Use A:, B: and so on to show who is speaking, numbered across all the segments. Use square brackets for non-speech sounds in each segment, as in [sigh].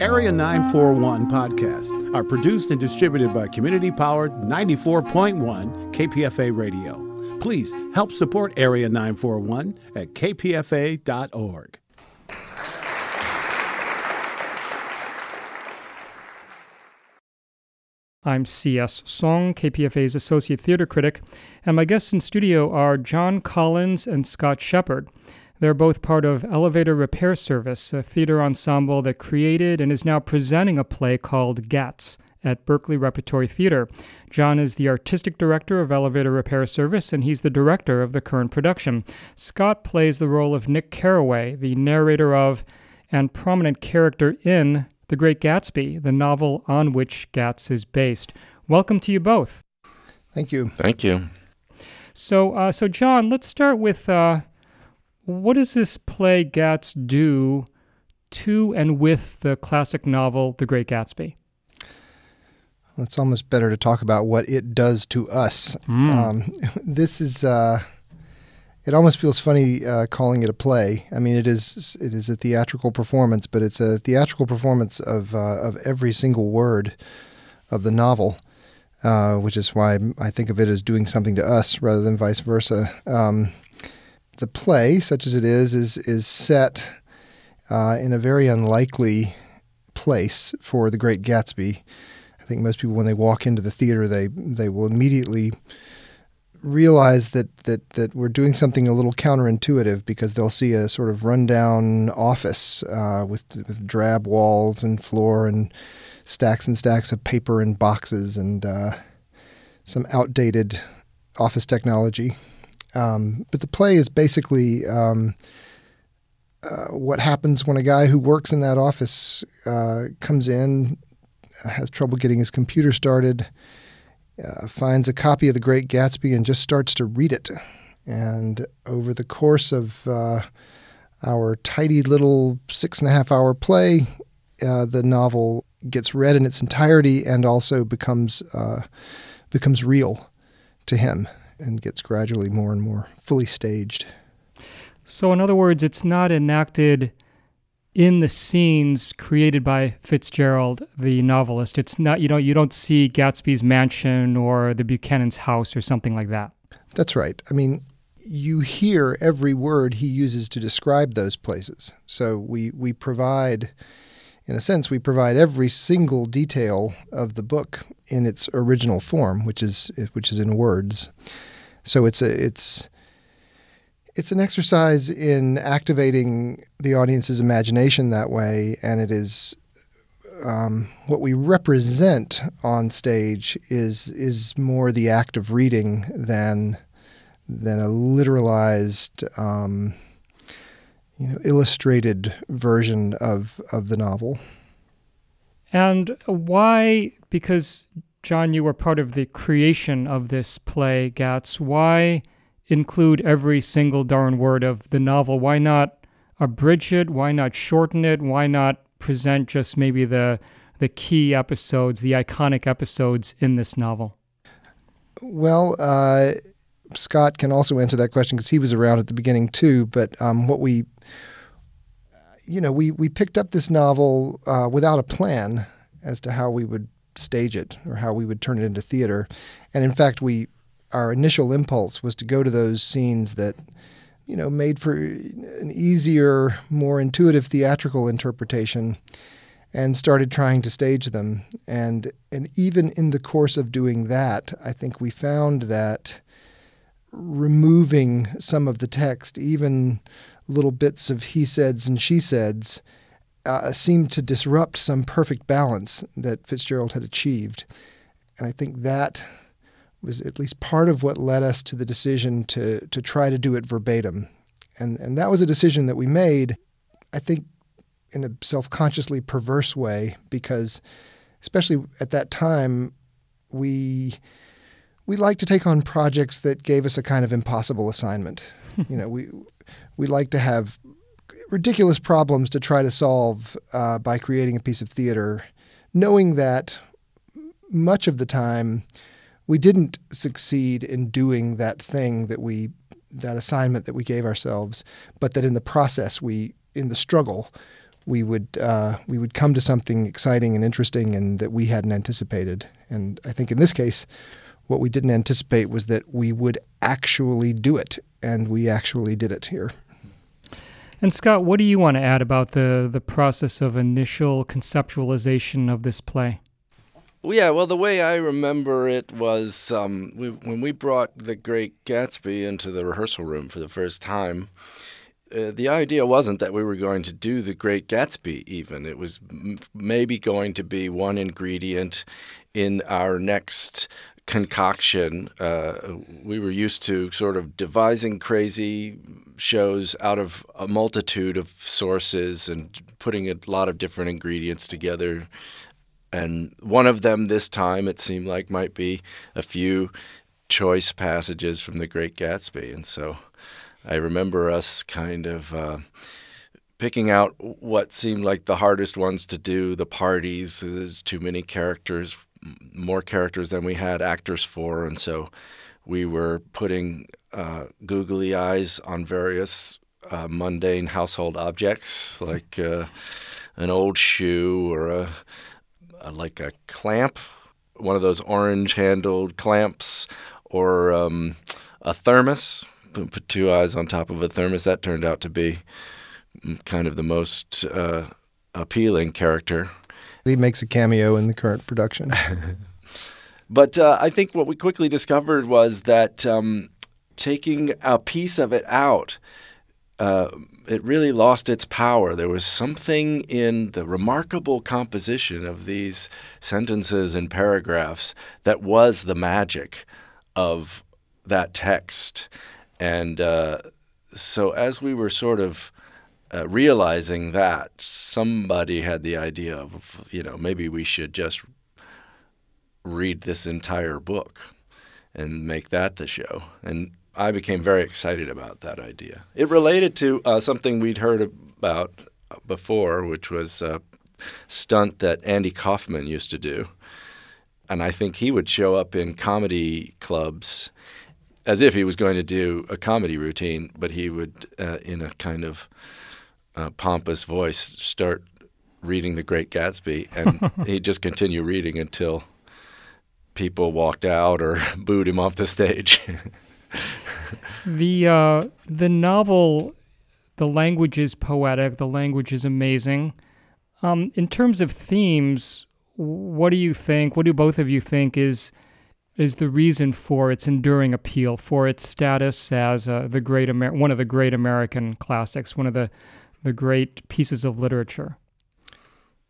A: Area 941 podcasts are produced and distributed by community powered 94.1 KPFA Radio. Please help support Area 941 at kpfa.org.
B: I'm C.S. Song, KPFA's Associate Theater Critic, and my guests in studio are John Collins and Scott Shepherd. They're both part of Elevator Repair Service, a theater ensemble that created and is now presenting a play called Gatz at Berkeley Repertory Theater. John is the artistic director of Elevator Repair Service, and he's the director of the current production. Scott plays the role of Nick Carraway, the narrator of and prominent character in the Great Gatsby, the novel on which Gatz is based. Welcome to you both.
C: Thank you.
D: Thank you.
B: So, uh, so John, let's start with uh, what does this play Gatz do to and with the classic novel The Great Gatsby?
C: Well, it's almost better to talk about what it does to us.
B: Mm.
C: Um, [laughs] this is. Uh, it almost feels funny uh, calling it a play. I mean, it is it is a theatrical performance, but it's a theatrical performance of uh, of every single word of the novel, uh, which is why I think of it as doing something to us rather than vice versa. Um, the play, such as it is, is is set uh, in a very unlikely place for the Great Gatsby. I think most people, when they walk into the theater, they they will immediately realize that, that that we're doing something a little counterintuitive because they'll see a sort of rundown office uh, with, with drab walls and floor and stacks and stacks of paper and boxes and uh, some outdated office technology. Um, but the play is basically um, uh, what happens when a guy who works in that office uh, comes in, has trouble getting his computer started uh, finds a copy of The Great Gatsby and just starts to read it. And over the course of uh, our tidy little six and a half hour play, uh, the novel gets read in its entirety and also becomes uh, becomes real to him and gets gradually more and more fully staged.
B: So, in other words, it's not enacted in the scenes created by Fitzgerald, the novelist. It's not you know you don't see Gatsby's mansion or the Buchanan's house or something like that.
C: That's right. I mean, you hear every word he uses to describe those places. So we we provide in a sense we provide every single detail of the book in its original form, which is which is in words. So it's a it's it's an exercise in activating the audience's imagination that way, and it is um, what we represent on stage is is more the act of reading than than a literalized, um, you know, illustrated version of of the novel.
B: And why? Because John, you were part of the creation of this play, Gatz. Why? include every single darn word of the novel? Why not abridge it? Why not shorten it? Why not present just maybe the the key episodes, the iconic episodes in this novel?
C: Well, uh, Scott can also answer that question because he was around at the beginning too. But um, what we, you know, we we picked up this novel uh, without a plan as to how we would stage it or how we would turn it into theater, and in fact, we our initial impulse was to go to those scenes that you know made for an easier more intuitive theatrical interpretation and started trying to stage them. And and even in the course of doing that i think we found that removing some of the text even little bits of he saids and she saids uh, seemed to disrupt some perfect balance that fitzgerald had achieved and i think that was at least part of what led us to the decision to to try to do it verbatim. And and that was a decision that we made, I think, in a self-consciously perverse way, because especially at that time, we we like to take on projects that gave us a kind of impossible assignment. [laughs] you know, we we like to have ridiculous problems to try to solve uh, by creating a piece of theater, knowing that much of the time we didn't succeed in doing that thing that we that assignment that we gave ourselves, but that in the process we in the struggle we would uh, we would come to something exciting and interesting and that we hadn't anticipated. And I think in this case, what we didn't anticipate was that we would actually do it, and we actually did it here.
B: And Scott, what do you want to add about the the process of initial conceptualization of this play?
D: Well, yeah, well, the way I remember it was um, we, when we brought The Great Gatsby into the rehearsal room for the first time. Uh, the idea wasn't that we were going to do The Great Gatsby, even. It was m- maybe going to be one ingredient in our next concoction. Uh, we were used to sort of devising crazy shows out of a multitude of sources and putting a lot of different ingredients together and one of them this time it seemed like might be a few choice passages from The Great Gatsby. And so I remember us kind of uh, picking out what seemed like the hardest ones to do the parties. There's too many characters, more characters than we had actors for. And so we were putting uh, googly eyes on various uh, mundane household objects like uh, an old shoe or a like a clamp, one of those orange handled clamps, or um, a thermos. Put two eyes on top of a thermos. That turned out to be kind of the most uh, appealing character.
C: He makes a cameo in the current production. [laughs]
D: but uh, I think what we quickly discovered was that um, taking a piece of it out uh, it really lost its power. There was something in the remarkable composition of these sentences and paragraphs that was the magic of that text. And uh, so, as we were sort of uh, realizing that, somebody had the idea of, you know, maybe we should just read this entire book and make that the show. And I became very excited about that idea. It related to uh, something we'd heard about before, which was a stunt that Andy Kaufman used to do. And I think he would show up in comedy clubs as if he was going to do a comedy routine, but he would, uh, in a kind of uh, pompous voice, start reading The Great Gatsby, and [laughs] he'd just continue reading until people walked out or [laughs] booed him off the stage. [laughs]
B: the uh, the novel, the language is poetic. The language is amazing. Um, in terms of themes, what do you think? What do both of you think is is the reason for its enduring appeal, for its status as uh, the great Amer- one of the great American classics, one of the the great pieces of literature?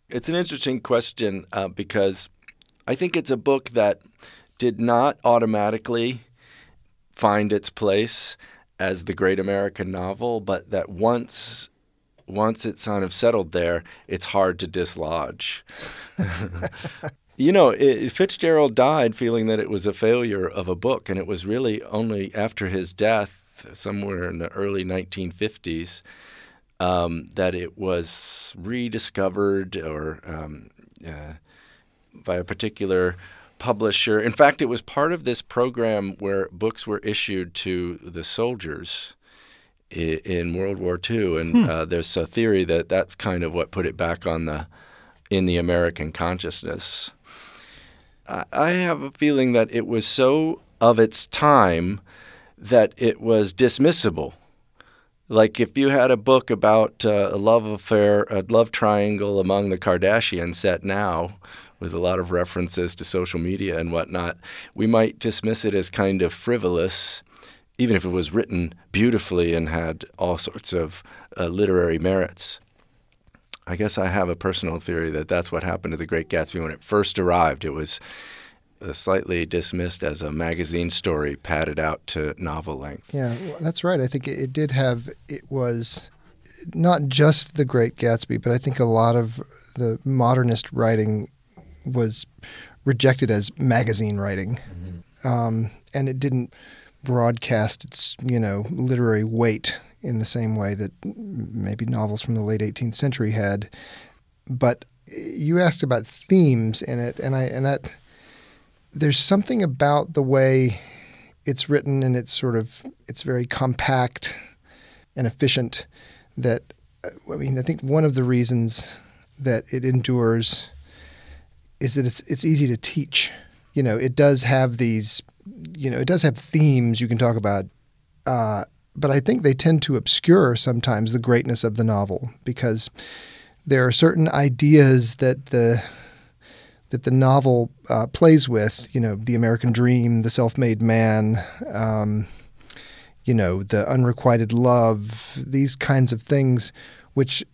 D: It's an interesting question uh, because I think it's a book that did not automatically find its place as the great American novel, but that once once it's kind of settled there, it's hard to dislodge. [laughs] you know, it, Fitzgerald died feeling that it was a failure of a book, and it was really only after his death, somewhere in the early 1950s, um, that it was rediscovered or um, uh, by a particular publisher. In fact, it was part of this program where books were issued to the soldiers in World War II, and hmm. uh, there's a theory that that's kind of what put it back on the in the American consciousness. I, I have a feeling that it was so of its time that it was dismissible. Like if you had a book about uh, a love affair, a love triangle among the Kardashians set now, with a lot of references to social media and whatnot, we might dismiss it as kind of frivolous, even if it was written beautifully and had all sorts of uh, literary merits. I guess I have a personal theory that that's what happened to The Great Gatsby when it first arrived. It was slightly dismissed as a magazine story padded out to novel length.
C: Yeah, well, that's right. I think it, it did have, it was not just The Great Gatsby, but I think a lot of the modernist writing was rejected as magazine writing, mm-hmm. um, and it didn't broadcast its you know literary weight in the same way that maybe novels from the late 18th century had. But you asked about themes in it, and I and that there's something about the way it's written, and it's sort of it's very compact and efficient that I mean, I think one of the reasons that it endures is that it's it's easy to teach. You know, it does have these, you know, it does have themes you can talk about, uh, but I think they tend to obscure sometimes the greatness of the novel because there are certain ideas that the that the novel uh, plays with. You know, the American dream, the self-made man. Um, you know, the unrequited love, these kinds of things, which,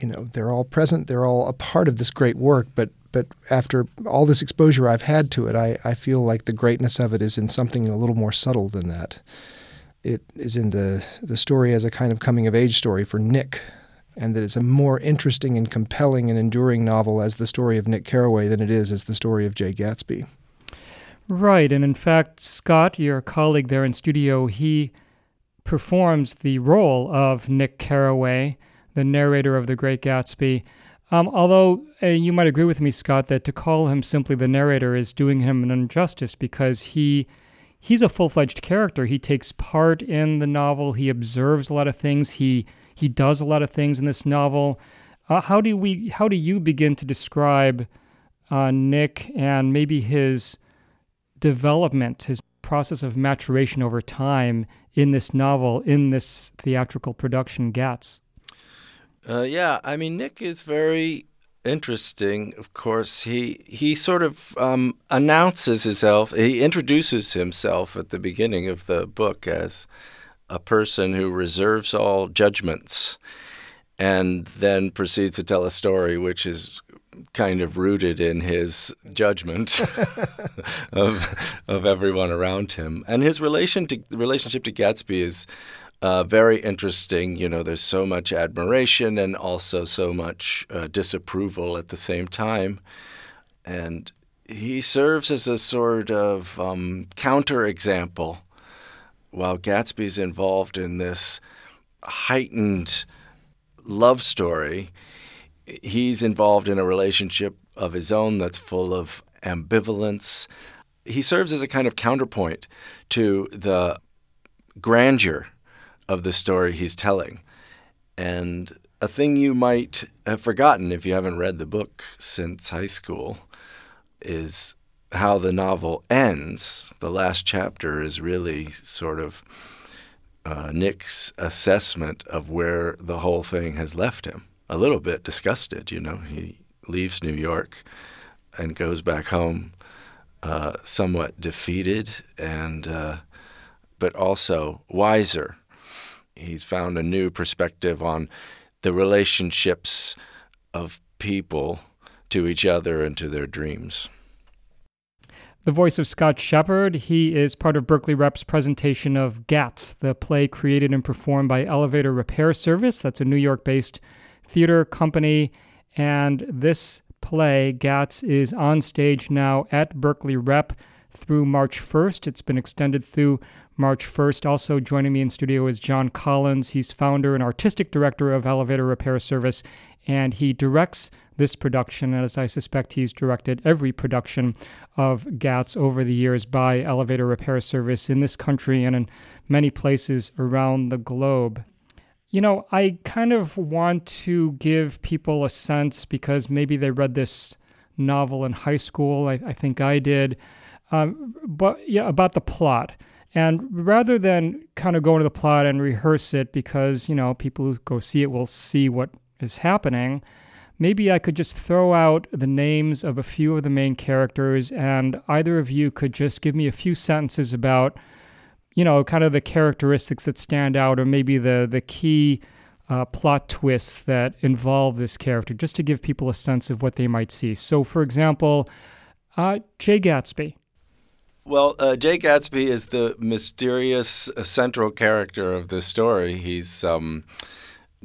C: you know, they're all present, they're all a part of this great work, but but after all this exposure I've had to it, I, I feel like the greatness of it is in something a little more subtle than that. It is in the the story as a kind of coming of age story for Nick, and that it's a more interesting and compelling and enduring novel as the story of Nick Carraway than it is as the story of Jay Gatsby.
B: Right, and in fact, Scott, your colleague there in studio, he performs the role of Nick Carraway, the narrator of The Great Gatsby. Um, although uh, you might agree with me, Scott, that to call him simply the narrator is doing him an injustice because he he's a full-fledged character. He takes part in the novel. He observes a lot of things. He he does a lot of things in this novel. Uh, how do we? How do you begin to describe uh, Nick and maybe his development, his process of maturation over time in this novel, in this theatrical production, Gatz?
D: Uh, yeah, I mean, Nick is very interesting. Of course, he he sort of um, announces himself. He introduces himself at the beginning of the book as a person who reserves all judgments, and then proceeds to tell a story which is kind of rooted in his judgment [laughs] of of everyone around him, and his relation to relationship to Gatsby is uh, very interesting. You know, there's so much admiration and also so much uh, disapproval at the same time, and he serves as a sort of um, counterexample while Gatsby's involved in this heightened love story he's involved in a relationship of his own that's full of ambivalence. He serves as a kind of counterpoint to the grandeur of the story he's telling. And a thing you might have forgotten if you haven't read the book since high school is how the novel ends. The last chapter is really sort of uh, Nick's assessment of where the whole thing has left him a little bit disgusted. You know, he leaves New York and goes back home, uh, somewhat defeated and, uh, but also wiser. He's found a new perspective on the relationships of people to each other and to their dreams.
B: The voice of Scott Shepherd. He is part of Berkeley Rep's presentation of GATZ, the play created and performed by Elevator Repair Service. That's a New York based theater company. And this play, Gatz, is on stage now at Berkeley Rep through March 1st. It's been extended through March 1st. Also joining me in studio is John Collins. He's founder and artistic director of Elevator Repair Service, and he directs this production, as I suspect he's directed every production of GATZ over the years by Elevator Repair Service in this country and in many places around the globe. You know, I kind of want to give people a sense because maybe they read this novel in high school. I, I think I did. Um, but yeah, about the plot. And rather than kind of go into the plot and rehearse it because, you know, people who go see it will see what is happening, maybe I could just throw out the names of a few of the main characters and either of you could just give me a few sentences about you know, kind of the characteristics that stand out, or maybe the the key uh, plot twists that involve this character, just to give people a sense of what they might see. So, for example, uh, Jay Gatsby.
D: Well, uh, Jay Gatsby is the mysterious uh, central character of this story. He's um,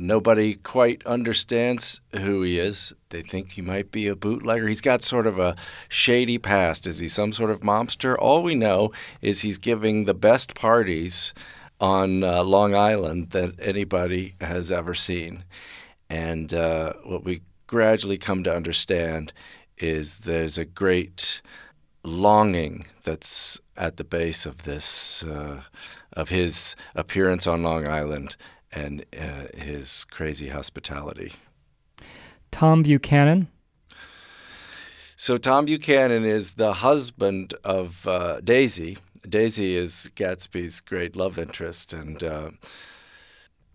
D: Nobody quite understands who he is. They think he might be a bootlegger. He's got sort of a shady past. Is he some sort of mobster? All we know is he's giving the best parties on uh, Long Island that anybody has ever seen. And uh, what we gradually come to understand is there's a great longing that's at the base of this, uh, of his appearance on Long Island and uh, his crazy hospitality.
B: Tom Buchanan.
D: So Tom Buchanan is the husband of uh, Daisy. Daisy is Gatsby's great love interest, and uh,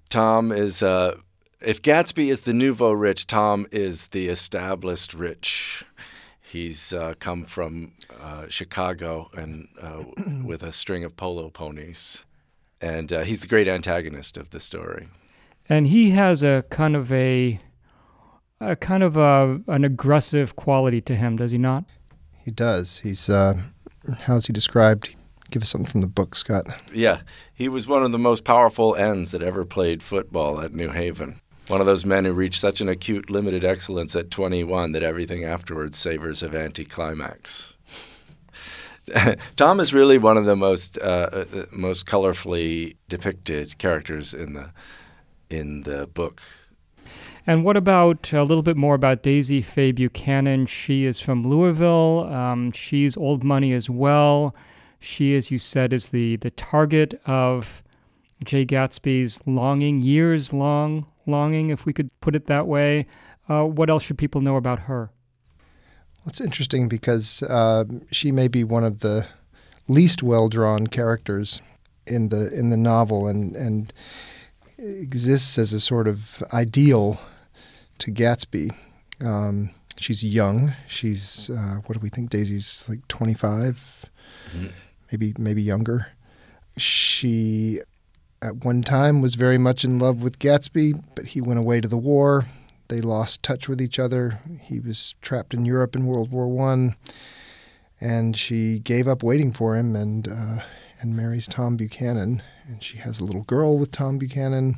D: Tom is. Uh, if Gatsby is the nouveau rich, Tom is the established rich. He's uh, come from uh, Chicago and uh, [clears throat] with a string of polo ponies, and he's the great antagonist of the story.
B: And he has a kind of a a kind of a, an aggressive quality to him, does he not?
C: He does. He's uh, how's he described? Give us something from the book, Scott.
D: Yeah, he was one of the most powerful ends that ever played football at New Haven. One of those men who reached such an acute limited excellence at 21 that everything afterwards savors of anticlimax. [laughs] Tom is really one of the most uh, uh, most colorfully depicted characters in the in the book.
B: And what about a little bit more about Daisy Fay Buchanan? She is from Louisville. Um, she's old money as well. She, as you said, is the the target of Jay Gatsby's longing, years long longing, if we could put it that way. Uh, what else should people know about her?
C: It's interesting because uh, she may be one of the least well drawn characters in the in the novel, and and exists as a sort of ideal to Gatsby. Um, she's young. She's uh, what do we think? Daisy's like 25, mm-hmm. maybe maybe younger. She at one time was very much in love with Gatsby, but he went away to the war. They lost touch with each other. He was trapped in Europe in World War One, and she gave up waiting for him and uh, and marries Tom Buchanan. And she has a little girl with Tom Buchanan,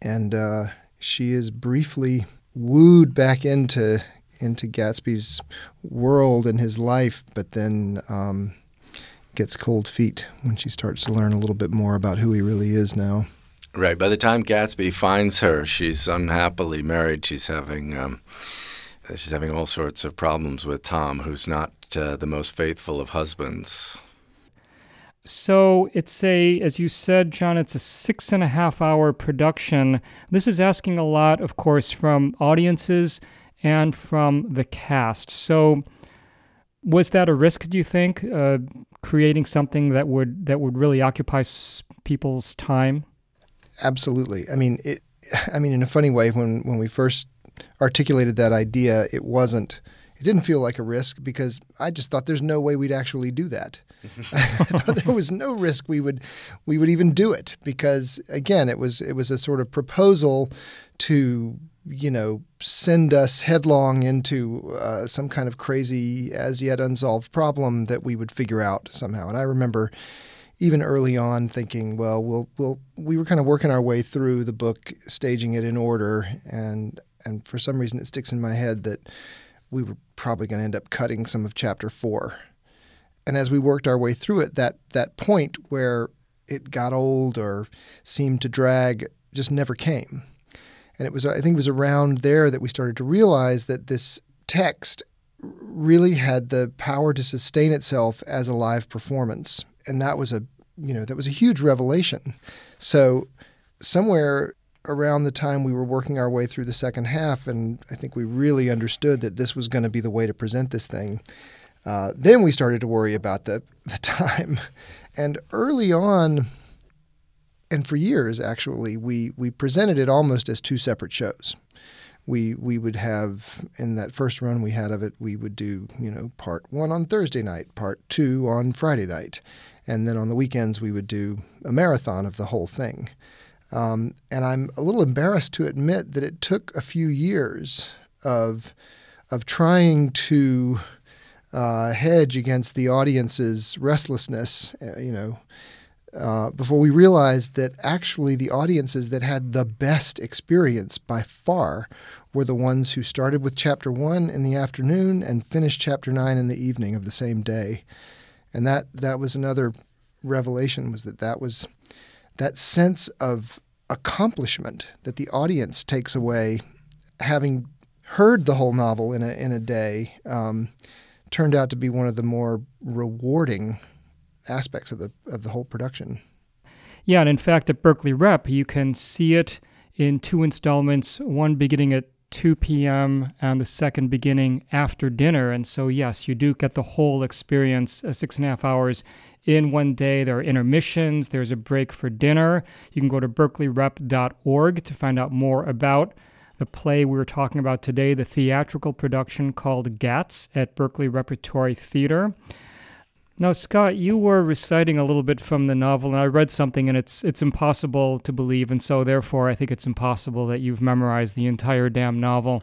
C: and uh, she is briefly wooed back into into Gatsby's world and his life, but then um, gets cold feet when she starts to learn a little bit more about who he really is now.
D: Right. By the time Gatsby finds her, she's unhappily married. She's having um, she's having all sorts of problems with Tom, who's not uh, the most faithful of husbands.
B: So it's a, as you said, John, it's a six and a half hour production. This is asking a lot, of course, from audiences and from the cast. So was that a risk? Do you think uh, creating something that would that would really occupy people's time?
C: Absolutely. I mean, it. I mean, in a funny way, when when we first articulated that idea, it wasn't. It didn't feel like a risk because I just thought there's no way we'd actually do that. [laughs] I thought there was no risk we would we would even do it because again, it was it was a sort of proposal to you know, send us headlong into uh, some kind of crazy, as yet unsolved problem that we would figure out somehow. And I remember even early on thinking, well, we'll, we'll we were kind of working our way through the book, staging it in order, and and for some reason it sticks in my head that we were probably going to end up cutting some of chapter four. And as we worked our way through it, that that point where it got old or seemed to drag just never came and it was, I think it was around there that we started to realize that this text really had the power to sustain itself as a live performance. And that was a, you know, that was a huge revelation. So somewhere around the time we were working our way through the second half, and I think we really understood that this was going to be the way to present this thing. Uh, then we started to worry about the, [laughs] the time. And early on, and for years actually we we presented it almost as two separate shows we we would have in that first run we had of it we would do you know part one on Thursday night part two on Friday night and then on the weekends we would do a marathon of the whole thing. Um, and I'm a little embarrassed to admit that it took a few years of of trying to uh, hedge against the audience's restlessness uh, you know uh, before we realized that actually the audiences that had the best experience by far were the ones who started with chapter one in the afternoon and finished chapter nine in the evening of the same day. And that, that was another revelation was that that was that sense of accomplishment that the audience takes away having heard the whole novel in a, in a day um, turned out to be one of the more rewarding aspects of the of the whole production.
B: Yeah, and in fact, at Berkeley Rep, you can see it in two installments, one beginning at 2 p.m. and the second beginning after dinner. And so, yes, you do get the whole experience, uh, six and a half hours in one day. There are intermissions, there's a break for dinner. You can go to berkeleyrep.org to find out more about the play we were talking about today, the theatrical production called Gatz at Berkeley Repertory Theater. Now, Scott, you were reciting a little bit from the novel, and I read something, and it's it's impossible to believe, and so therefore, I think it's impossible that you've memorized the entire damn novel.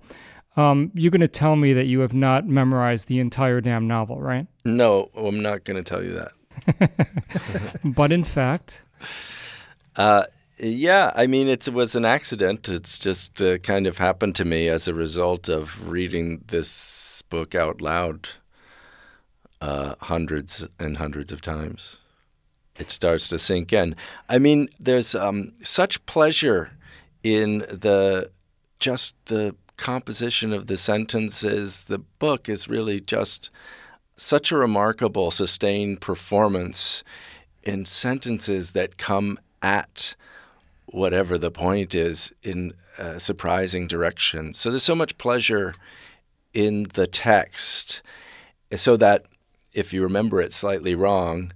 B: Um, you're going to tell me that you have not memorized the entire damn novel, right?
D: No, I'm not going to tell you that. [laughs]
B: but in fact,
D: uh, yeah, I mean, it was an accident. It's just uh, kind of happened to me as a result of reading this book out loud uh, hundreds and hundreds of times. It starts to sink in. I mean, there's um, such pleasure in the just the composition of the sentences. The book is really just such a remarkable, sustained performance in sentences that come at whatever the point is in a surprising direction. So there's so much pleasure in the text, so that if you remember it slightly wrong,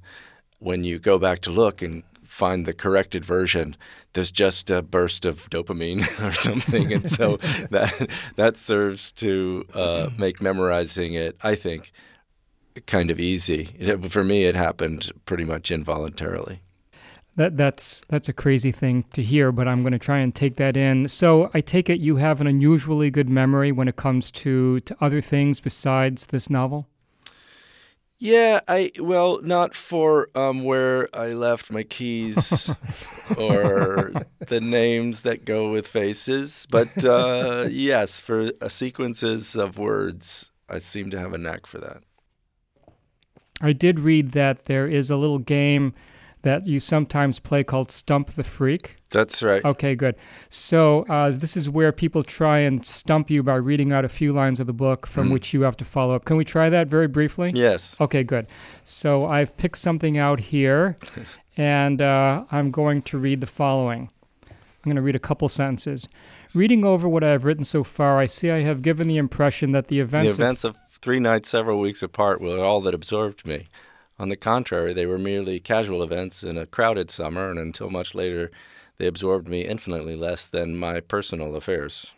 D: when you go back to look and find the corrected version, there's just a burst of dopamine [laughs] or something, and so [laughs] that that serves to uh, make memorizing it, I think, kind of easy. It, for me, it happened pretty much involuntarily.
B: That that's that's a crazy thing to hear, but I'm going to try and take that in. So I take it you have an unusually good memory when it comes to to other things besides this novel.
D: Yeah, I well, not for um, where I left my keys [laughs] or the names that go with faces, but uh, [laughs] yes, for uh, sequences of words, I seem to have a knack for that.
B: I did read that there is a little game that you sometimes play called Stump the Freak.
D: That's right.
B: Okay, good. So uh, this is where people try and stump you by reading out a few lines of the book from mm. which you have to follow up. Can we try that very briefly?
D: Yes.
B: Okay, good. So I've picked something out here, [laughs] and uh, I'm going to read the following. I'm going to read a couple sentences. Reading over what I have written so far, I see I have given the impression that the events,
D: the events of, of three nights several weeks apart were all that absorbed me. On the contrary, they were merely casual events in a crowded summer, and until much later, they absorbed me infinitely less than my personal affairs.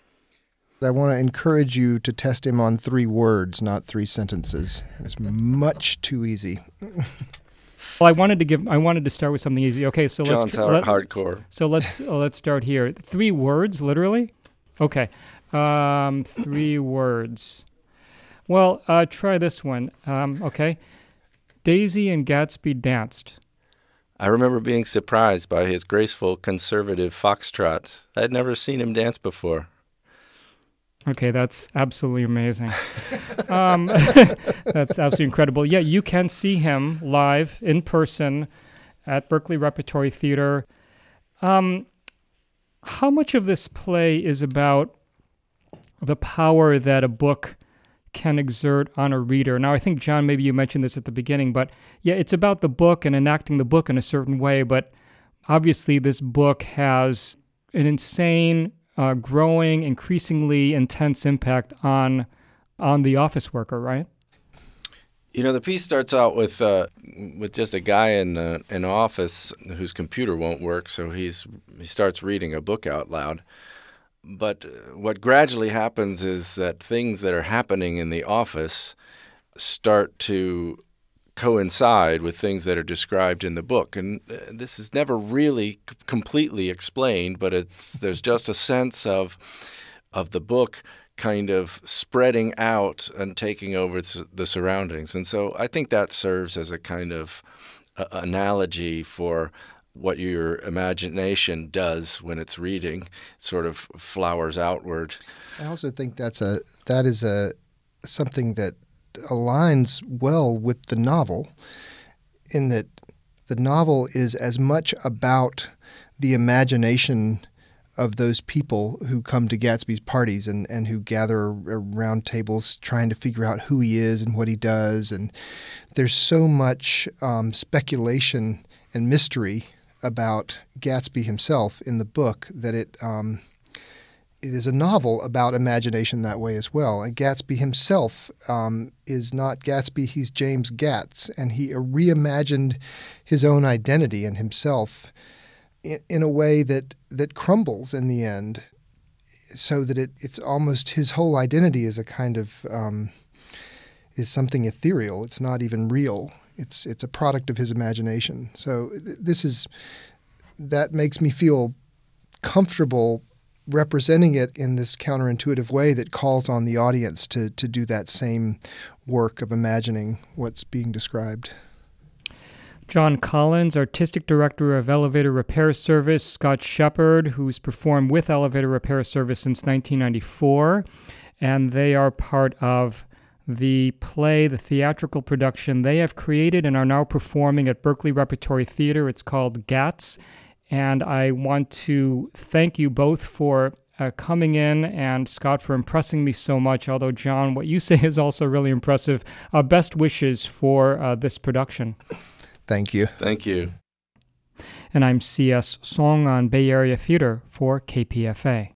C: I want to encourage you to test him on three words, not three sentences. It's much too easy. [laughs]
B: well, I wanted to give. I wanted to start with something easy. Okay, so
D: John's
B: let's John's let,
D: hardcore.
B: So let's [laughs] uh, let's start here. Three words, literally. Okay, um, three words. Well, uh, try this one. Um, okay, Daisy and Gatsby danced.
D: I remember being surprised by his graceful conservative foxtrot. I had never seen him dance before.
B: Okay, that's absolutely amazing. [laughs] um, [laughs] that's absolutely incredible. Yeah, you can see him live in person at Berkeley Repertory Theater. Um, how much of this play is about the power that a book can exert on a reader. Now, I think, John, maybe you mentioned this at the beginning, but yeah, it's about the book and enacting the book in a certain way. But obviously, this book has an insane, uh, growing, increasingly intense impact on on the office worker, right?
D: You know, the piece starts out with uh, with just a guy in uh, an office whose computer won't work, so he's he starts reading a book out loud. But uh, what gradually happens is that things that are happening in the office start to coincide with things that are described in the book. And uh, this is never really c- completely explained, but it's, there's just a sense of, of the book kind of spreading out and taking over the surroundings. And so I think that serves as a kind of uh, analogy for what your imagination does when it's reading sort of flowers outward.
C: I also think that's a that is a something that aligns well with the novel in that the novel is as much about the imagination of those people who come to Gatsby's parties and, and who gather around tables trying to figure out who he is and what he does. And there's so much um, speculation and mystery about Gatsby himself in the book that it um, it is a novel about imagination that way as well. And Gatsby himself um, is not Gatsby; he's James Gatz, and he reimagined his own identity and himself in, in a way that that crumbles in the end, so that it it's almost his whole identity is a kind of um, is something ethereal. It's not even real. It's it's a product of his imagination. So th- this is that makes me feel comfortable representing it in this counterintuitive way that calls on the audience to to do that same work of imagining what's being described.
B: John Collins, Artistic Director of Elevator Repair Service, Scott Shepherd, who's performed with Elevator Repair Service since 1994, and they are part of the play, the theatrical production they have created and are now performing at Berkeley Repertory Theater. It's called GATZ. And I want to thank you both for uh, coming in and Scott for impressing me so much. Although, John, what you [laughs] say is also really impressive. Uh, best wishes for uh, this production.
C: Thank you.
D: Thank you.
B: And I'm C.S. Song on Bay Area Theater for KPFA.